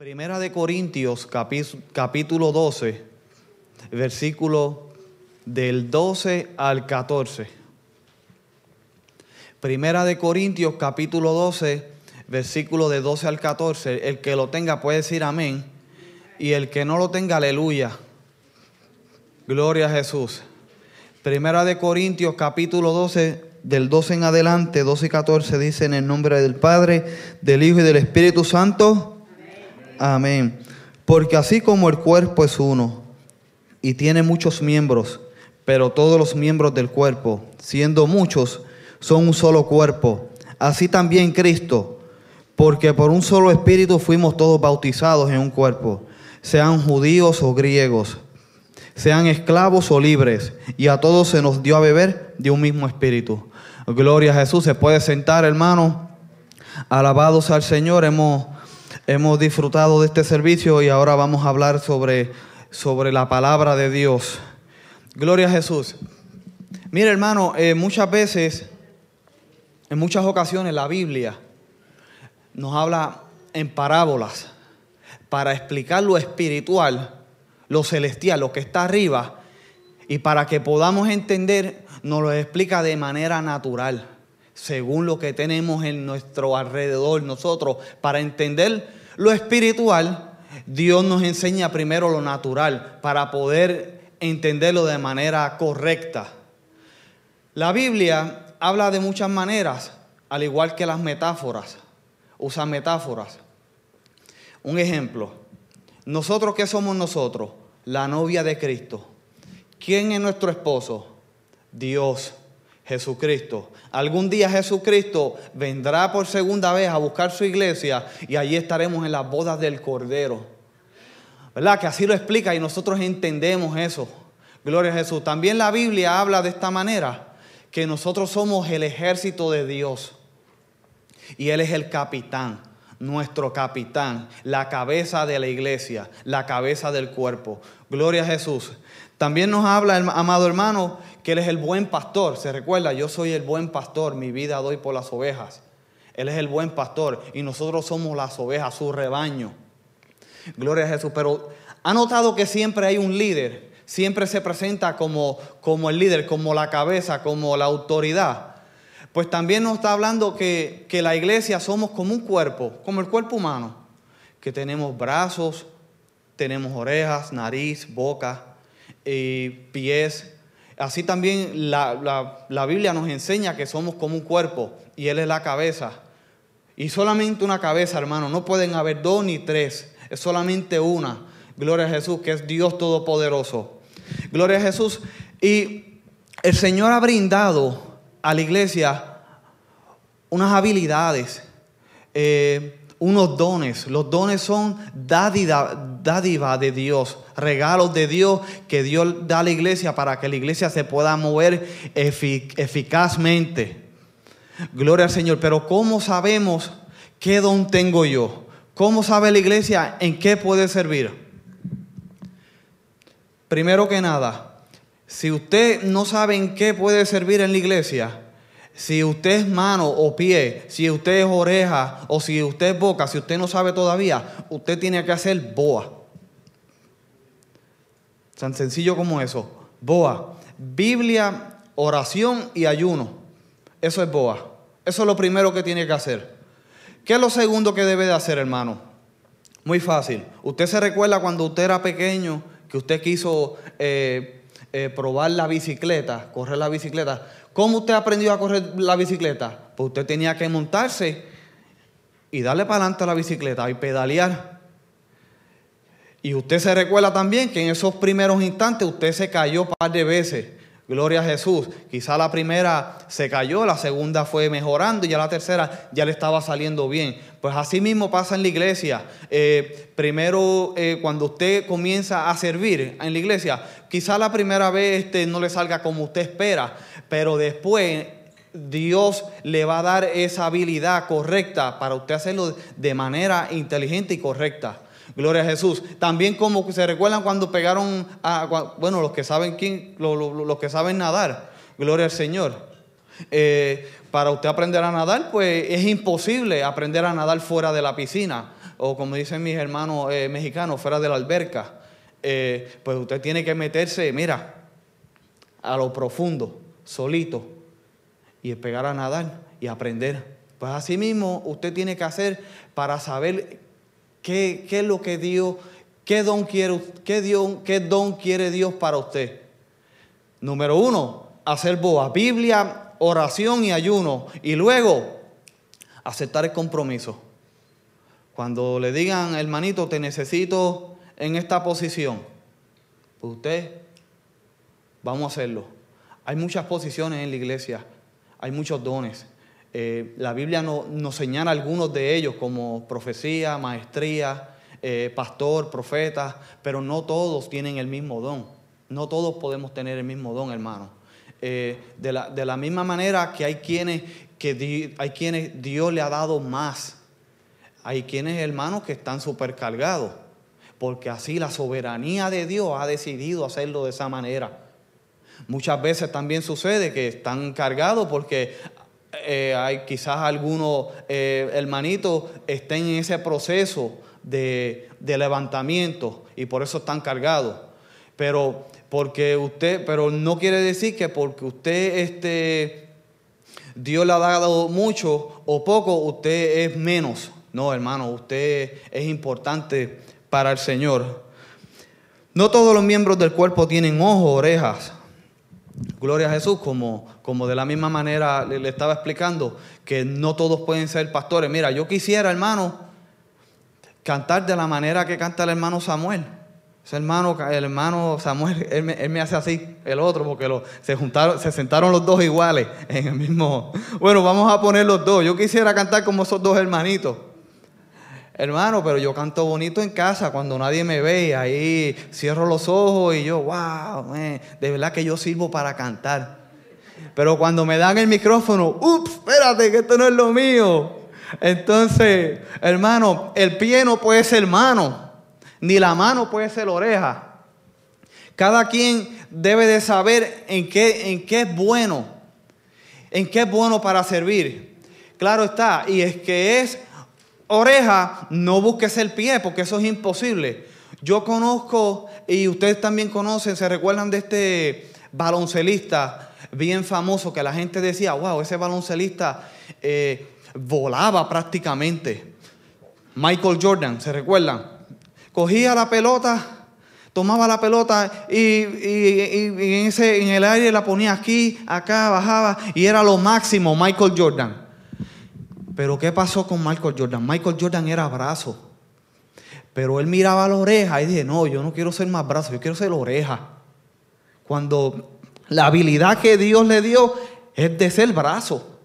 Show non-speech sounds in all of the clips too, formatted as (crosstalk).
Primera de Corintios, capítulo 12, versículo del 12 al 14. Primera de Corintios, capítulo 12, versículo de 12 al 14. El que lo tenga puede decir amén. Y el que no lo tenga, aleluya. Gloria a Jesús. Primera de Corintios, capítulo 12, del 12 en adelante, 12 y 14, dice en el nombre del Padre, del Hijo y del Espíritu Santo. Amén. Porque así como el cuerpo es uno y tiene muchos miembros, pero todos los miembros del cuerpo, siendo muchos, son un solo cuerpo. Así también Cristo, porque por un solo espíritu fuimos todos bautizados en un cuerpo, sean judíos o griegos, sean esclavos o libres, y a todos se nos dio a beber de un mismo espíritu. Gloria a Jesús. Se puede sentar, hermano. Alabados al Señor. Hemos Hemos disfrutado de este servicio y ahora vamos a hablar sobre, sobre la palabra de Dios. Gloria a Jesús. Mire hermano, eh, muchas veces, en muchas ocasiones la Biblia nos habla en parábolas para explicar lo espiritual, lo celestial, lo que está arriba, y para que podamos entender, nos lo explica de manera natural, según lo que tenemos en nuestro alrededor nosotros, para entender lo espiritual, Dios nos enseña primero lo natural para poder entenderlo de manera correcta. La Biblia habla de muchas maneras, al igual que las metáforas, usa metáforas. Un ejemplo, nosotros qué somos nosotros? La novia de Cristo. ¿Quién es nuestro esposo? Dios. Jesucristo. Algún día Jesucristo vendrá por segunda vez a buscar su iglesia y allí estaremos en las bodas del Cordero. ¿Verdad? Que así lo explica y nosotros entendemos eso. Gloria a Jesús. También la Biblia habla de esta manera, que nosotros somos el ejército de Dios y Él es el capitán nuestro capitán, la cabeza de la iglesia, la cabeza del cuerpo. Gloria a Jesús. También nos habla, amado hermano, que Él es el buen pastor. Se recuerda, yo soy el buen pastor, mi vida doy por las ovejas. Él es el buen pastor y nosotros somos las ovejas, su rebaño. Gloria a Jesús. Pero ha notado que siempre hay un líder, siempre se presenta como, como el líder, como la cabeza, como la autoridad. Pues también nos está hablando que, que la iglesia somos como un cuerpo, como el cuerpo humano, que tenemos brazos, tenemos orejas, nariz, boca, y pies. Así también la, Biblia nos enseña que somos como un cuerpo y Él es la cabeza. Y solamente una cabeza, hermano. No pueden haber dos ni tres. Es solamente una. Gloria a Jesús, que es Dios Todopoderoso. Gloria a Jesús. Y el Señor ha brindado a la iglesia unas habilidades. Eh, unos dones. Los dones son dádiva, de Dios, regalos de Dios que Dios da a la iglesia para que la iglesia se pueda mover eficazmente. Gloria al Señor. Pero ¿cómo sabemos qué don tengo yo? ¿Cómo sabe la iglesia en qué puede servir? Primero que nada, si usted no sabe en qué puede servir en la iglesia, si usted es mano o pie, si usted es oreja o si usted es boca, si usted no sabe todavía, usted tiene que hacer boa. Tan sencillo como eso. Boa. Biblia, oración y ayuno. Eso es boa. Eso es lo primero que tiene que hacer. ¿Qué es lo segundo que debe de hacer, hermano? Muy fácil. Usted se recuerda cuando usted era pequeño que usted quiso eh, eh, probar la bicicleta, correr la bicicleta. ¿Cómo usted aprendió a correr la bicicleta? Pues usted tenía que montarse y darle para adelante a la bicicleta y pedalear. Y usted se recuerda también que en esos primeros instantes usted se cayó un par de veces. Gloria a Jesús. Quizá la primera se cayó, la segunda fue mejorando y ya la tercera ya le estaba saliendo bien. Pues así mismo pasa en la iglesia. Eh, primero, eh, cuando usted comienza a servir en la iglesia, quizá la primera vez este, no le salga como usted espera, pero después Dios le va a dar esa habilidad correcta para usted hacerlo de manera inteligente y correcta. Gloria a Jesús. También como se recuerdan cuando pegaron a, bueno, los que saben quién, los, que saben nadar. Gloria al Señor. Eh, para usted aprender a nadar, pues es imposible aprender a nadar fuera de la piscina, o como dicen mis hermanos eh, mexicanos, fuera de la alberca. Eh, pues usted tiene que meterse, mira, a lo profundo, solito, y pegar a nadar y aprender. Pues así mismo usted tiene que hacer para saber qué, qué es lo que Dios, qué don, quiere, qué, Dios, qué don quiere Dios para usted. Número uno, hacer boa, Biblia, oración y ayuno. Y luego, aceptar el compromiso. Cuando le digan, hermanito, te necesito en esta posición, pues usted, vamos a hacerlo. Hay muchas posiciones en la iglesia, hay muchos dones. Eh, la Biblia nos señala algunos de ellos como profecía, maestría, eh, pastor, profeta, pero no todos tienen el mismo don. No todos podemos tener el mismo don, hermano. Eh, de, la, de, la, misma manera que hay quienes, que hay quienes Dios le ha dado más. Hay quienes, hermanos, que están supercargados porque así la soberanía de Dios ha decidido hacerlo de esa manera. Muchas veces también sucede que están cargados porque eh, hay quizás algunos eh, hermanitos estén en ese proceso de, levantamiento y por eso están cargados. Pero porque usted, pero no quiere decir que porque usted este, Dios le ha dado mucho o poco, usted es menos. No, hermano, usted es importante para el Señor. No todos los miembros del cuerpo tienen ojos, orejas. Gloria a Jesús, como, como de la misma manera le, estaba explicando, que no todos pueden ser pastores. Mira, yo quisiera, hermano, cantar de la manera que canta el hermano Samuel. Ese hermano, el hermano Samuel, (laughs) él me, hace así, el otro, porque lo, se juntaron, se sentaron los dos iguales en el mismo. Bueno, vamos a poner los dos. Yo quisiera cantar como esos dos hermanitos. Hermano, pero yo canto bonito en casa cuando nadie me ve. Ahí cierro los ojos y yo, wow, de verdad que yo sirvo para cantar. Pero cuando me dan el micrófono, ups, espérate, que esto no es lo mío. Entonces, hermano, el pie no puede ser mano, ni la mano puede ser oreja. Cada quien debe de saber en qué, en qué es bueno, en qué es bueno para servir. Claro está, y es que es oreja, no busques el pie, porque eso es imposible. Yo conozco, y ustedes también conocen, se recuerdan de este baloncelista bien famoso que la gente decía, wow, ese baloncelista eh, volaba prácticamente. Michael Jordan, ¿se recuerdan? Cogía la pelota, tomaba la pelota y, en, ese, en el aire la ponía aquí, acá, bajaba y era lo máximo Michael Jordan. Pero ¿qué pasó con Michael Jordan? Michael Jordan era brazo. Pero él miraba la oreja y dije, no, yo no quiero ser más brazo, yo quiero ser oreja. Cuando la habilidad que Dios le dio es de ser brazo.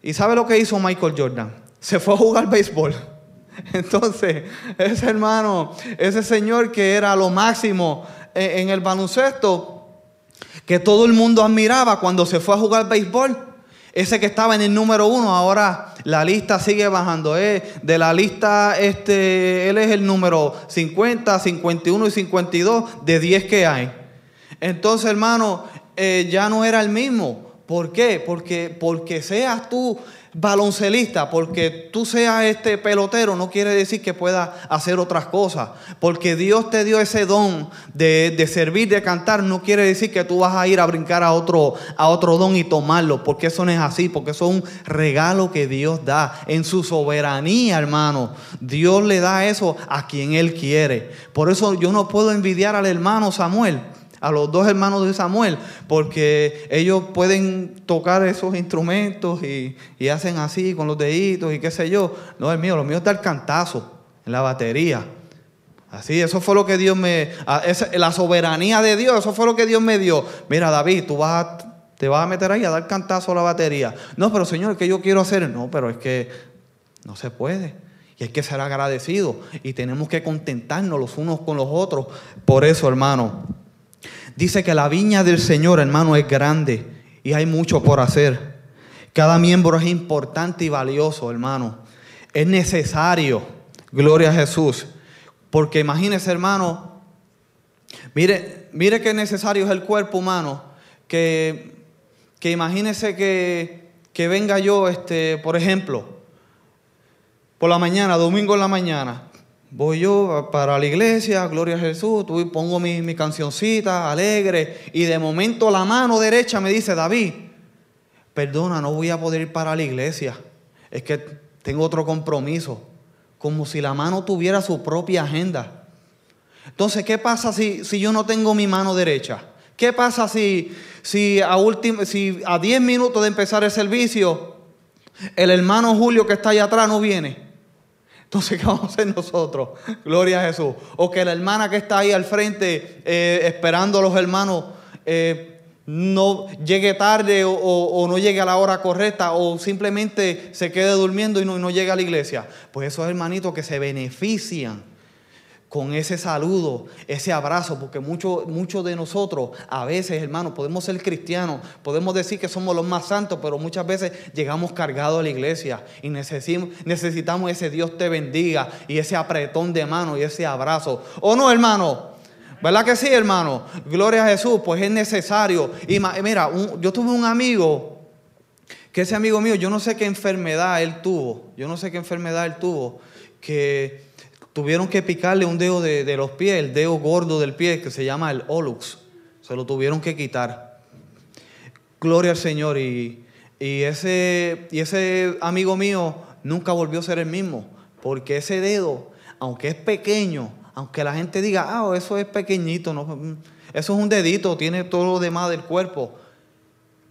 ¿Y sabe lo que hizo Michael Jordan? Se fue a jugar béisbol. (laughs) Entonces, ese hermano, ese señor que era lo máximo en el baloncesto, que todo el mundo admiraba cuando se fue a jugar béisbol, ese que estaba en el número uno, ahora la lista sigue bajando. Eh, de la lista, este, él es el número 50, 51 y 52 de 10 que hay. Entonces, hermano, eh, ya no era el mismo. ¿Por qué? Porque, porque seas tú baloncelista, porque tú seas este pelotero, no quiere decir que puedas hacer otras cosas. Porque Dios te dio ese don de, servir, de cantar, no quiere decir que tú vas a ir a brincar a otro, a otro don y tomarlo, porque eso no es así, porque eso es un regalo que Dios da en su soberanía, hermano. Dios le da eso a quien Él quiere. Por eso yo no puedo envidiar al hermano Samuel a los dos hermanos de Samuel, porque ellos pueden tocar esos instrumentos y, hacen así con los deditos y qué sé yo. No, el mío, lo mío está el cantazo en la batería. Así, eso fue lo que Dios me, la soberanía de Dios, eso fue lo que Dios me dio. Mira, David, tú vas te vas a meter ahí a dar cantazo a la batería. No, pero Señor, ¿qué yo quiero hacer? No, pero es que no se puede. Y hay que ser agradecido. Y tenemos que contentarnos los unos con los otros. Por eso, hermano, Dice que la viña del Señor, hermano, es grande y hay mucho por hacer. Cada miembro es importante y valioso, hermano. Es necesario, gloria a Jesús. Porque imagínese, hermano, mire, mire qué necesario es el cuerpo humano, que, que imagínese que, que venga yo, este, por ejemplo, por la mañana, domingo en la mañana, voy yo para la iglesia, gloria a Jesús, pongo mi, mi cancioncita alegre y de momento la mano derecha me dice, David, perdona, no voy a poder ir para la iglesia, es que tengo otro compromiso, como si la mano tuviera su propia agenda. Entonces, ¿qué pasa si, si yo no tengo mi mano derecha? ¿Qué pasa si, si a 10 si a minutos de empezar el servicio, el hermano Julio que está allá atrás no viene? Entonces, ¿qué vamos a hacer nosotros? Gloria a Jesús. O que la hermana que está ahí al frente eh, esperando a los hermanos eh, no llegue tarde o, no llegue a la hora correcta o simplemente se quede durmiendo y no, no llegue a la iglesia. Pues esos hermanitos que se benefician con ese saludo, ese abrazo, porque muchos mucho de nosotros, a veces, hermanos, podemos ser cristianos, podemos decir que somos los más santos, pero muchas veces llegamos cargados a la iglesia y necesitamos ese Dios te bendiga y ese apretón de mano y ese abrazo. ¿O no, hermano? ¿Verdad que sí, hermano? Gloria a Jesús, pues es necesario. Y mira, yo tuve un amigo, que ese amigo mío, yo no sé qué enfermedad él tuvo, yo no sé qué enfermedad él tuvo, que tuvieron que picarle un dedo de, los pies, el dedo gordo del pie que se llama el olux. Se lo tuvieron que quitar. Gloria al Señor. Y, ese, y ese amigo mío nunca volvió a ser el mismo. Porque ese dedo, aunque es pequeño, aunque la gente diga, ah, eso es pequeñito, no, eso es un dedito, tiene todo lo demás del cuerpo,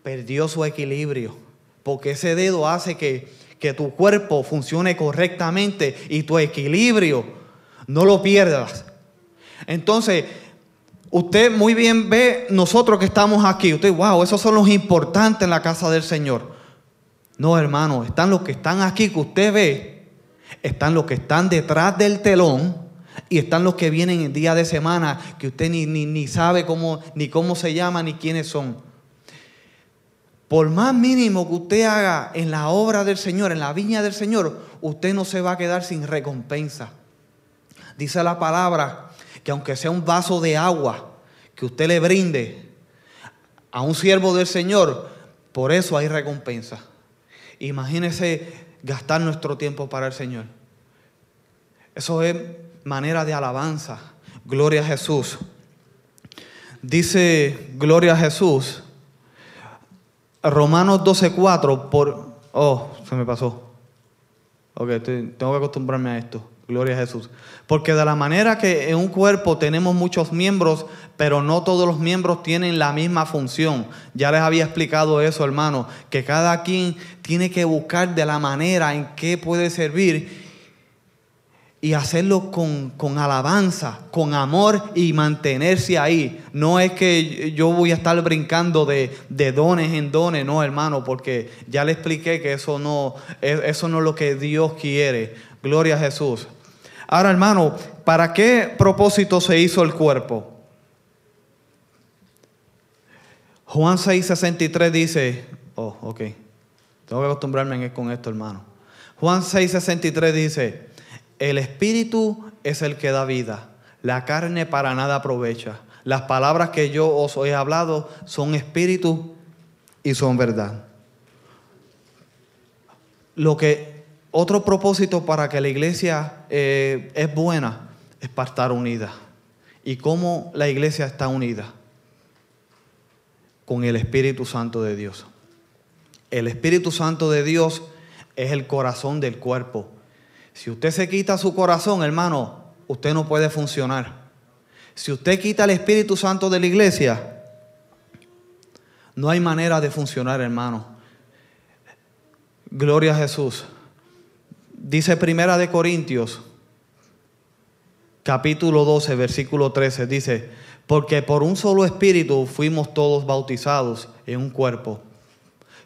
perdió su equilibrio. Porque ese dedo hace que que tu cuerpo funcione correctamente y tu equilibrio no lo pierdas. Entonces, usted muy bien ve nosotros que estamos aquí. Usted, wow, esos son los importantes en la casa del Señor. No, hermano, están los que están aquí que usted ve, están los que están detrás del telón y están los que vienen el día de semana que usted ni, ni, ni sabe cómo, ni cómo se llaman ni quiénes son. Por más mínimo que usted haga en la obra del Señor, en la viña del Señor, usted no se va a quedar sin recompensa. Dice la palabra que aunque sea un vaso de agua que usted le brinde a un siervo del Señor, por eso hay recompensa. Imagínese gastar nuestro tiempo para el Señor. Eso es manera de alabanza. Gloria a Jesús. Dice, gloria a Jesús Romanos 12:4 por... Oh, se me pasó. Ok, tengo que acostumbrarme a esto. Gloria a Jesús. Porque de la manera que en un cuerpo tenemos muchos miembros, pero no todos los miembros tienen la misma función. Ya les había explicado eso, hermano, que cada quien tiene que buscar de la manera en que puede servir y hacerlo con, alabanza, con amor y mantenerse ahí. No es que yo voy a estar brincando de, dones en dones, no, hermano, porque ya le expliqué que eso no, eso no es lo que Dios quiere. Gloria a Jesús. Ahora, hermano, ¿para qué propósito se hizo el cuerpo? Juan 6:63 dice, oh, ok, tengo que acostumbrarme con esto, hermano. Juan 6:63 dice, el espíritu es el que da vida, la carne para nada aprovecha. Las palabras que yo os he hablado son espíritu y son verdad. Lo que otro propósito para que la iglesia eh, es buena es para estar unida. ¿Y cómo la iglesia está unida? Con el Espíritu Santo de Dios. El Espíritu Santo de Dios es el corazón del cuerpo. Si usted se quita su corazón, hermano, usted no puede funcionar. Si usted quita el Espíritu Santo de la iglesia, no hay manera de funcionar, hermano. Gloria a Jesús. Dice Primera de Corintios, capítulo 12, versículo 13, dice, porque por un solo espíritu fuimos todos bautizados en un cuerpo,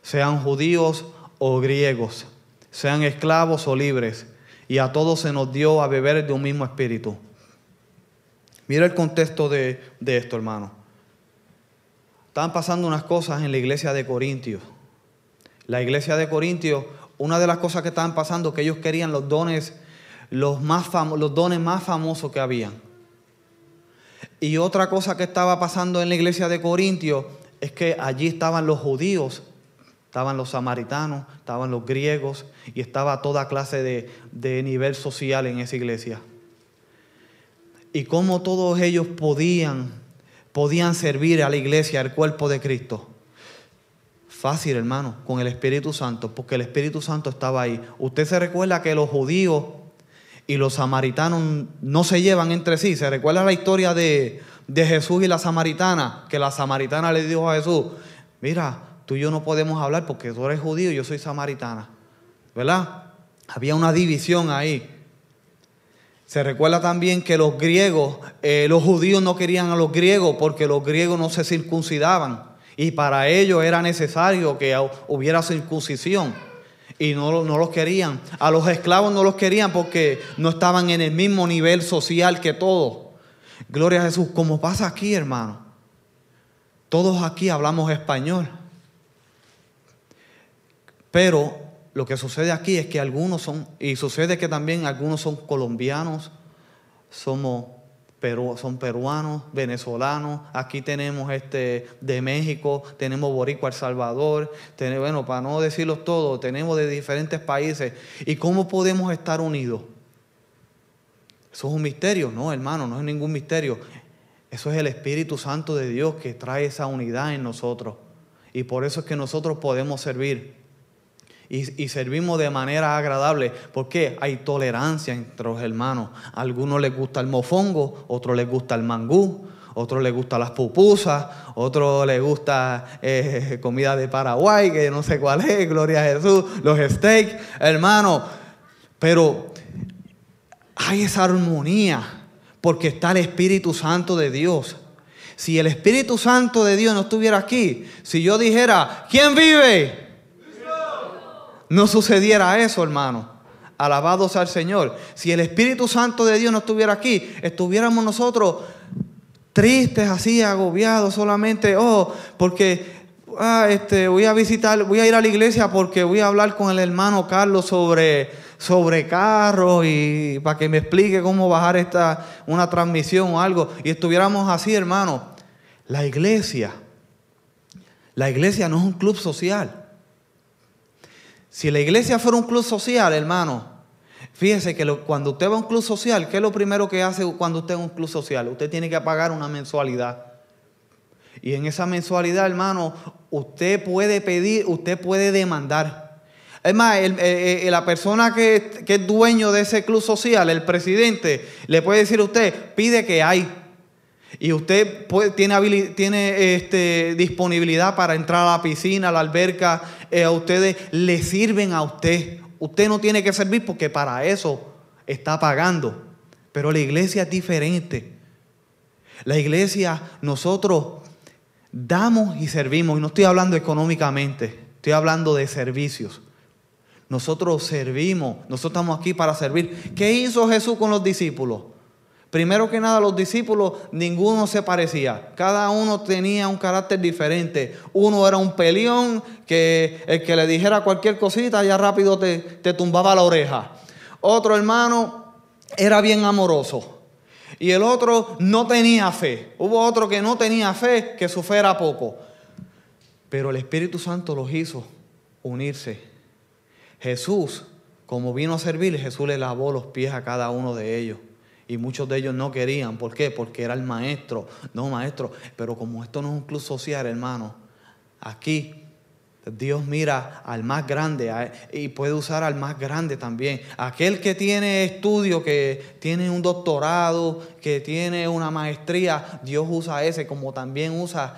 sean judíos o griegos, sean esclavos o libres y a todos se nos dio a beber de un mismo espíritu. Mira el contexto de, esto, hermano. Estaban pasando unas cosas en la iglesia de Corintios. La iglesia de Corintios, una de las cosas que estaban pasando, que ellos querían los dones, los, más los dones más famosos que habían. Y otra cosa que estaba pasando en la iglesia de Corintios es que allí estaban los judíos, estaban los samaritanos, estaban los griegos y estaba toda clase de, de nivel social en esa iglesia. Y cómo todos ellos podían, podían servir a la iglesia, al cuerpo de Cristo. Fácil, hermano, con el Espíritu Santo, porque el Espíritu Santo estaba ahí. Usted se recuerda que los judíos y los samaritanos no se llevan entre sí. ¿Se recuerda la historia de, de Jesús y la samaritana? Que la samaritana le dijo a Jesús, mira, tú y yo no podemos hablar porque tú eres judío y yo soy samaritana. ¿Verdad? Había una división ahí. Se recuerda también que los griegos, eh, los judíos no querían a los griegos porque los griegos no se circuncidaban. Y para ellos era necesario que hubiera circuncisión. Y no, no los querían. A los esclavos no los querían porque no estaban en el mismo nivel social que todos. Gloria a Jesús. Como pasa aquí, hermano. Todos aquí hablamos español. Pero lo que sucede aquí es que algunos son, y sucede que también algunos son colombianos, son peruanos, venezolanos, aquí tenemos este de México, tenemos Boricua, El Salvador, tenemos, bueno, para no decirlo todo, tenemos de diferentes países. ¿Y cómo podemos estar unidos? Eso es un misterio, no, hermano, no es ningún misterio. Eso es el Espíritu Santo de Dios que trae esa unidad en nosotros. Y por eso es que nosotros podemos servir y, servimos de manera agradable. Porque hay tolerancia entre los hermanos. A algunos les gusta el mofongo, otros les gusta el mangú, otros les gusta las pupusas, otros les gusta eh, comida de Paraguay, que no sé cuál es, gloria a Jesús, los steaks, hermano. Pero hay esa armonía porque está el Espíritu Santo de Dios. Si el Espíritu Santo de Dios no estuviera aquí, si yo dijera, ¿quién vive? No sucediera eso, hermano. Alabados al Señor. Si el Espíritu Santo de Dios no estuviera aquí, estuviéramos nosotros tristes, así, agobiados solamente, oh, porque ah, este, voy a visitar, voy a ir a la iglesia porque voy a hablar con el hermano Carlos sobre, sobre carros y para que me explique cómo bajar esta, una transmisión o algo. Y estuviéramos así, hermano. La iglesia, la iglesia no es un club social. Si la iglesia fuera un club social, hermano, fíjese que cuando usted va a un club social, ¿qué es lo primero que hace cuando usted va a un club social? Usted tiene que pagar una mensualidad. Y en esa mensualidad, hermano, usted puede pedir, usted puede demandar. Es más, la persona que, es dueño de ese club social, el presidente, le puede decir a usted, pide que hay. Y usted tiene, este, disponibilidad para entrar a la piscina, a la alberca, eh, a ustedes le sirven a usted. Usted no tiene que servir porque para eso está pagando. Pero la iglesia es diferente. La iglesia, nosotros damos y servimos. Y no estoy hablando económicamente, estoy hablando de servicios. Nosotros servimos, nosotros estamos aquí para servir. ¿Qué hizo Jesús con los discípulos? Primero que nada, los discípulos, ninguno se parecía. Cada uno tenía un carácter diferente. Uno era un peleón que el que le dijera cualquier cosita ya rápido te, te tumbaba la oreja. Otro hermano era bien amoroso. Y el otro no tenía fe. Hubo otro que no tenía fe, que su fe era poco. Pero el Espíritu Santo los hizo unirse. Jesús, como vino a servir, Jesús le lavó los pies a cada uno de ellos. Y muchos de ellos no querían. ¿Por qué? Porque era el maestro. No, maestro. Pero como esto no es un club social, hermano, aquí Dios mira al más grande y puede usar al más grande también. Aquel que tiene estudio, que tiene un doctorado, que tiene una maestría, Dios usa ese como también usa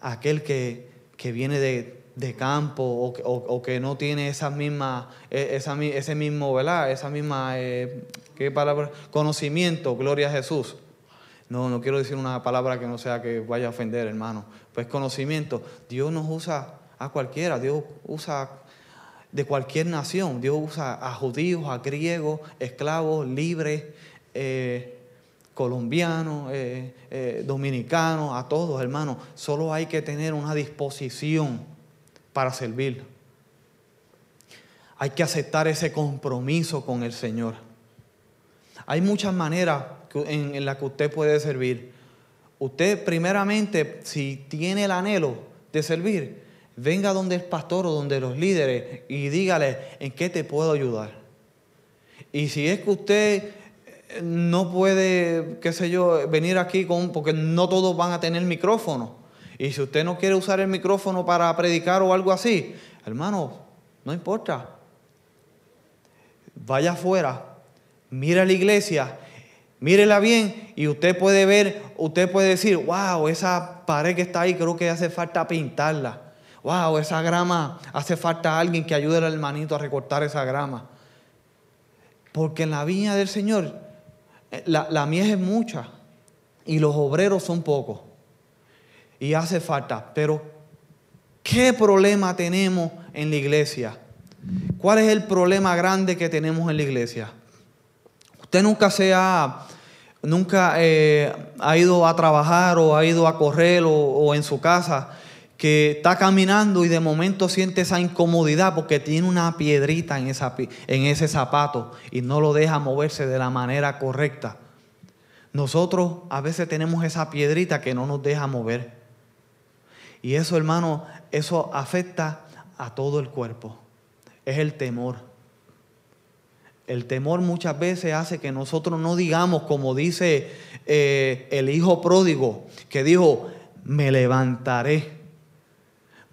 aquel que, que viene de, de campo o, que no tiene esa misma, e, esa, ese mismo, ¿verdad? Esa misma, eh, ¿qué palabra? Conocimiento, gloria a Jesús. No, no quiero decir una palabra que no sea que vaya a ofender, hermano. Pues conocimiento. Dios nos usa a cualquiera, Dios usa de cualquier nación. Dios usa a judíos, a griegos, esclavos, libres, eh, colombianos, eh, dominicanos, a todos, hermanos. Solo hay que tener una disposición para servir. Hay que aceptar ese compromiso con el Señor. Hay muchas maneras en, las que usted puede servir. Usted primeramente, si tiene el anhelo, de servir, venga donde el pastor o donde los líderes y dígale en qué te puedo ayudar. Y si es que usted eh, no puede, qué sé yo, venir aquí con, porque no todos van a tener micrófono. Y si usted no quiere usar el micrófono para predicar o algo así, hermano, no importa. Vaya afuera, mire la iglesia, mírela bien y usted puede ver, usted puede decir, wow, esa pared que está ahí creo que hace falta pintarla. Wow, esa grama, hace falta alguien que ayude al hermanito a recortar esa grama. Porque en la viña del Señor eh, la, la mies es mucha y los obreros son pocos. Y hace falta. Pero, ¿qué problema tenemos en la iglesia? ¿Cuál es el problema grande que tenemos en la iglesia? Usted nunca se ha, nunca eh, ha ido a trabajar o ha ido a correr o, o en su casa que está caminando y de momento siente esa incomodidad porque tiene una piedrita en, esa, en ese zapato y no lo deja moverse de la manera correcta. Nosotros a veces tenemos esa piedrita que no nos deja mover. Y eso, hermano, eso afecta a todo el cuerpo. Es el temor. El temor muchas veces hace que nosotros no digamos, como dice eh, el hijo pródigo, que dijo, me levantaré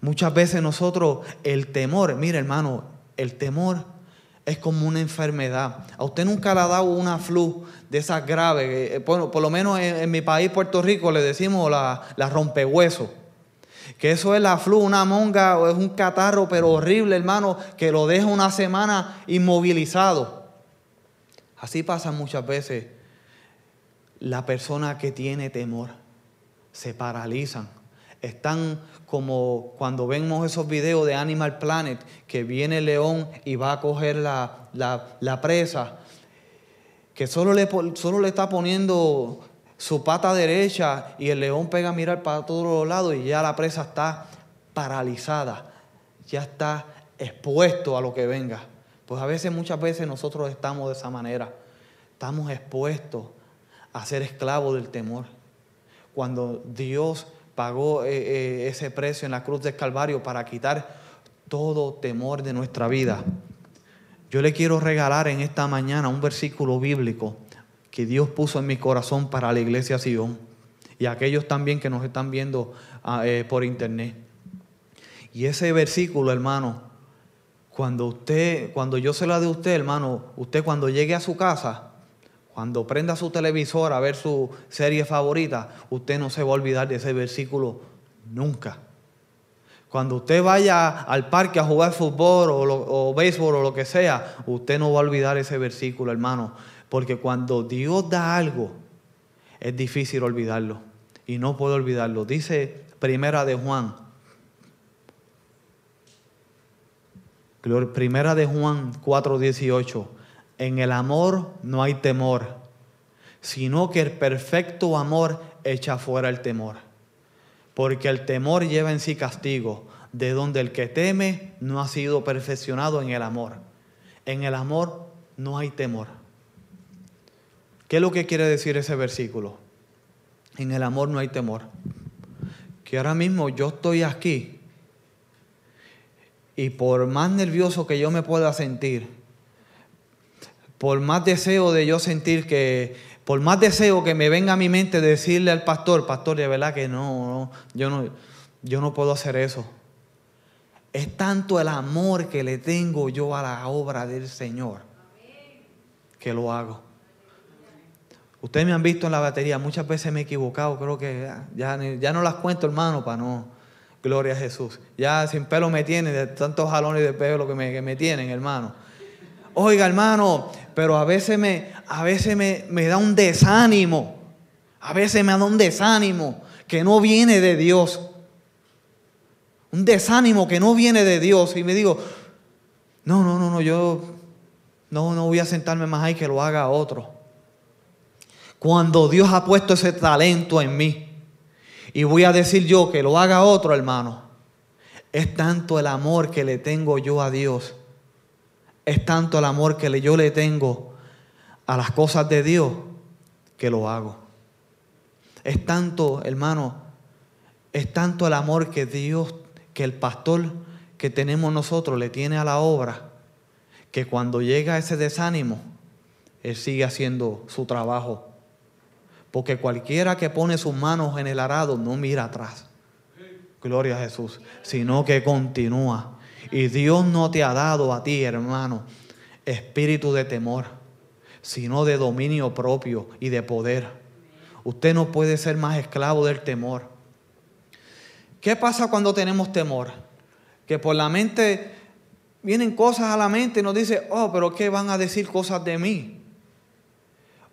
Muchas veces nosotros, el temor, mire hermano, el temor es como una enfermedad. A usted nunca le ha dado una flu de esas graves. Eh, bueno, por lo menos en, mi país, Puerto Rico, le decimos la, la rompehueso. Que eso es la flu, una monga, o es un catarro, pero horrible, hermano, que lo deja una semana inmovilizado. Así pasa muchas veces la persona que tiene temor. Se paralizan. Están como cuando vemos esos videos de Animal Planet, que viene el león y va a coger la, presa, que solo le, solo le está poniendo su pata derecha y el león pega a mirar para todos los lados y ya la presa está paralizada, ya está expuesto a lo que venga. Pues a veces, muchas veces nosotros estamos de esa manera, estamos expuestos a ser esclavos del temor. Cuando Dios pagó eh, eh, ese precio en la cruz del Calvario para quitar todo temor de nuestra vida. Yo le quiero regalar en esta mañana un versículo bíblico que Dios puso en mi corazón para la iglesia Sion y aquellos también que nos están viendo ah, eh, por internet. Y ese versículo, hermano, cuando usted, cuando yo se la de usted, hermano, usted cuando llegue a su casa, cuando prenda su televisor a ver su serie favorita, usted no se va a olvidar de ese versículo nunca. Cuando usted vaya al parque a jugar fútbol o, béisbol o lo que sea, usted no va a olvidar ese versículo, hermano. Porque cuando Dios da algo, es difícil olvidarlo. Y no puedo olvidarlo. Dice Primera de Juan. Primera de Juan 4:18. En el amor no hay temor, sino que el perfecto amor echa fuera el temor. Porque el temor lleva en sí castigo, de donde el que teme no ha sido perfeccionado en el amor. En el amor no hay temor. ¿Qué es lo que quiere decir ese versículo? En el amor no hay temor. Que ahora mismo yo estoy aquí y por más nervioso que yo me pueda sentir, por más deseo de yo sentir que, por más deseo que me venga a mi mente decirle al pastor, pastor, de verdad que no, yo no, yo no puedo hacer eso. Es tanto el amor que le tengo yo a la obra del Señor que lo hago. Ustedes me han visto en la batería, muchas veces me he equivocado, creo que ya, ya no las cuento, hermano, para no. Gloria a Jesús. Ya sin pelo me tienen, de tantos jalones de pelo que me, me tienen, hermano. Oiga, hermano, pero a veces me, a veces me, me da un desánimo. A veces me da un desánimo que no viene de Dios. Un desánimo que no viene de Dios. Y me digo, no, no, no, no, yo no, no voy a sentarme más ahí que lo haga otro. Cuando Dios ha puesto ese talento en mí y voy a decir yo que lo haga otro hermano, es tanto el amor que le tengo yo a Dios es tanto el amor que yo le tengo a las cosas de Dios que lo hago. Es tanto, hermano, Es tanto el amor que Dios, que el pastor que tenemos nosotros le tiene a la obra, que cuando llega ese desánimo, Él sigue haciendo su trabajo. Porque cualquiera que pone sus manos en el arado no mira atrás. Gloria a Jesús. Sino que continúa. Y Dios no te ha dado a ti, hermano, espíritu de temor, sino de dominio propio y de poder. Usted no puede ser más esclavo del temor. ¿Qué pasa cuando tenemos temor? Que por la mente vienen cosas a la mente y nos dice, oh, pero ¿qué van a decir cosas de mí?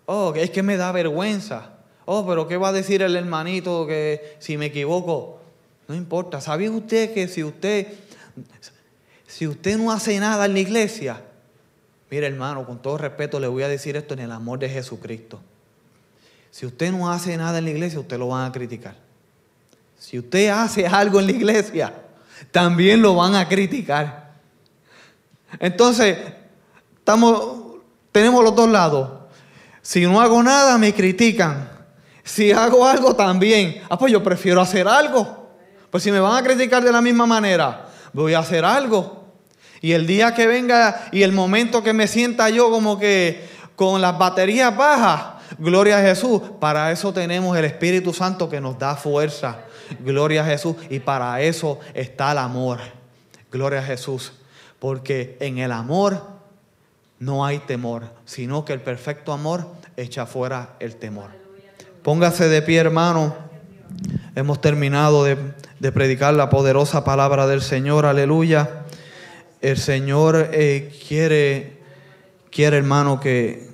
Oh, es que me da vergüenza. Oh, pero ¿qué va a decir el hermanito que si me equivoco? No importa. ¿Sabía usted que si usted, si usted no hace nada en la iglesia, mire hermano, con todo respeto le voy a decir esto en el amor de Jesucristo. Si usted no hace nada en la iglesia, usted lo van a criticar. Si usted hace algo en la iglesia, también lo van a criticar. Entonces, estamos, tenemos los dos lados. Si no hago nada, me critican. Si hago algo, también. Ah, pues yo prefiero hacer algo. Pues si me van a criticar de la misma manera, voy a hacer algo. Y el día que venga y el momento que me sienta yo como que con las baterías bajas, gloria a Jesús, para eso tenemos el Espíritu Santo que nos da fuerza Gloria a Jesús. Y para eso está el amor. Gloria a Jesús. Porque en el amor no hay temor, sino que el perfecto amor echa fuera el temor. Póngase de pie, hermano. Hemos terminado de, predicar la poderosa palabra del Señor. Aleluya. El Señor eh, quiere, quiere, hermano, que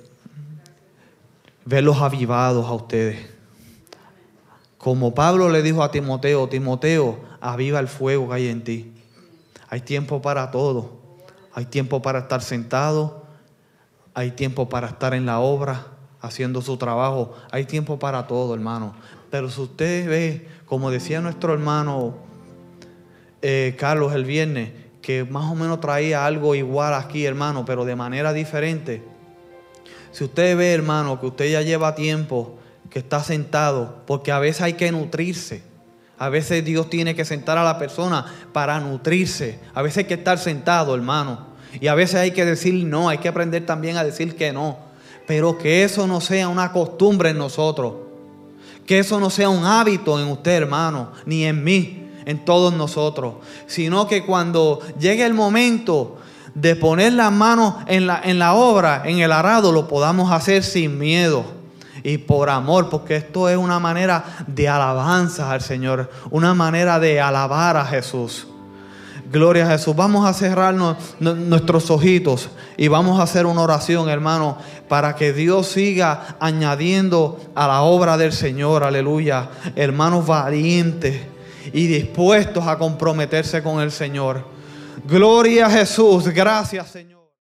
verlos avivados a ustedes. Como Pablo le dijo a Timoteo, Timoteo, aviva el fuego que hay en ti. Hay tiempo para todo. Hay tiempo para estar sentado. Hay tiempo para estar en la obra, haciendo su trabajo. Hay tiempo para todo, hermano. Pero si usted ve, como decía nuestro hermano eh, Carlos el viernes, que más o menos traía algo igual aquí, hermano, pero de manera diferente. Si usted ve, hermano, que usted ya lleva tiempo que está sentado, porque a veces hay que nutrirse. A veces Dios tiene que sentar a la persona para nutrirse. A veces hay que estar sentado, hermano. Y a veces hay que decir no, hay que aprender también a decir que no. Pero que eso no sea una costumbre en nosotros. Que eso no sea un hábito en usted, hermano, ni en mí, en todos nosotros. Sino que cuando llegue el momento de poner las manos en la, en la obra, en el arado, lo podamos hacer sin miedo y por amor, porque esto es una manera de alabanza al Señor, una manera de alabar a Jesús. Gloria a Jesús. Vamos a cerrarnos nuestros ojitos y vamos a hacer una oración, hermano, para que Dios siga añadiendo a la obra del Señor, aleluya, hermanos valientes y dispuestos a comprometerse con el Señor. Gloria a Jesús. Gracias, Señor.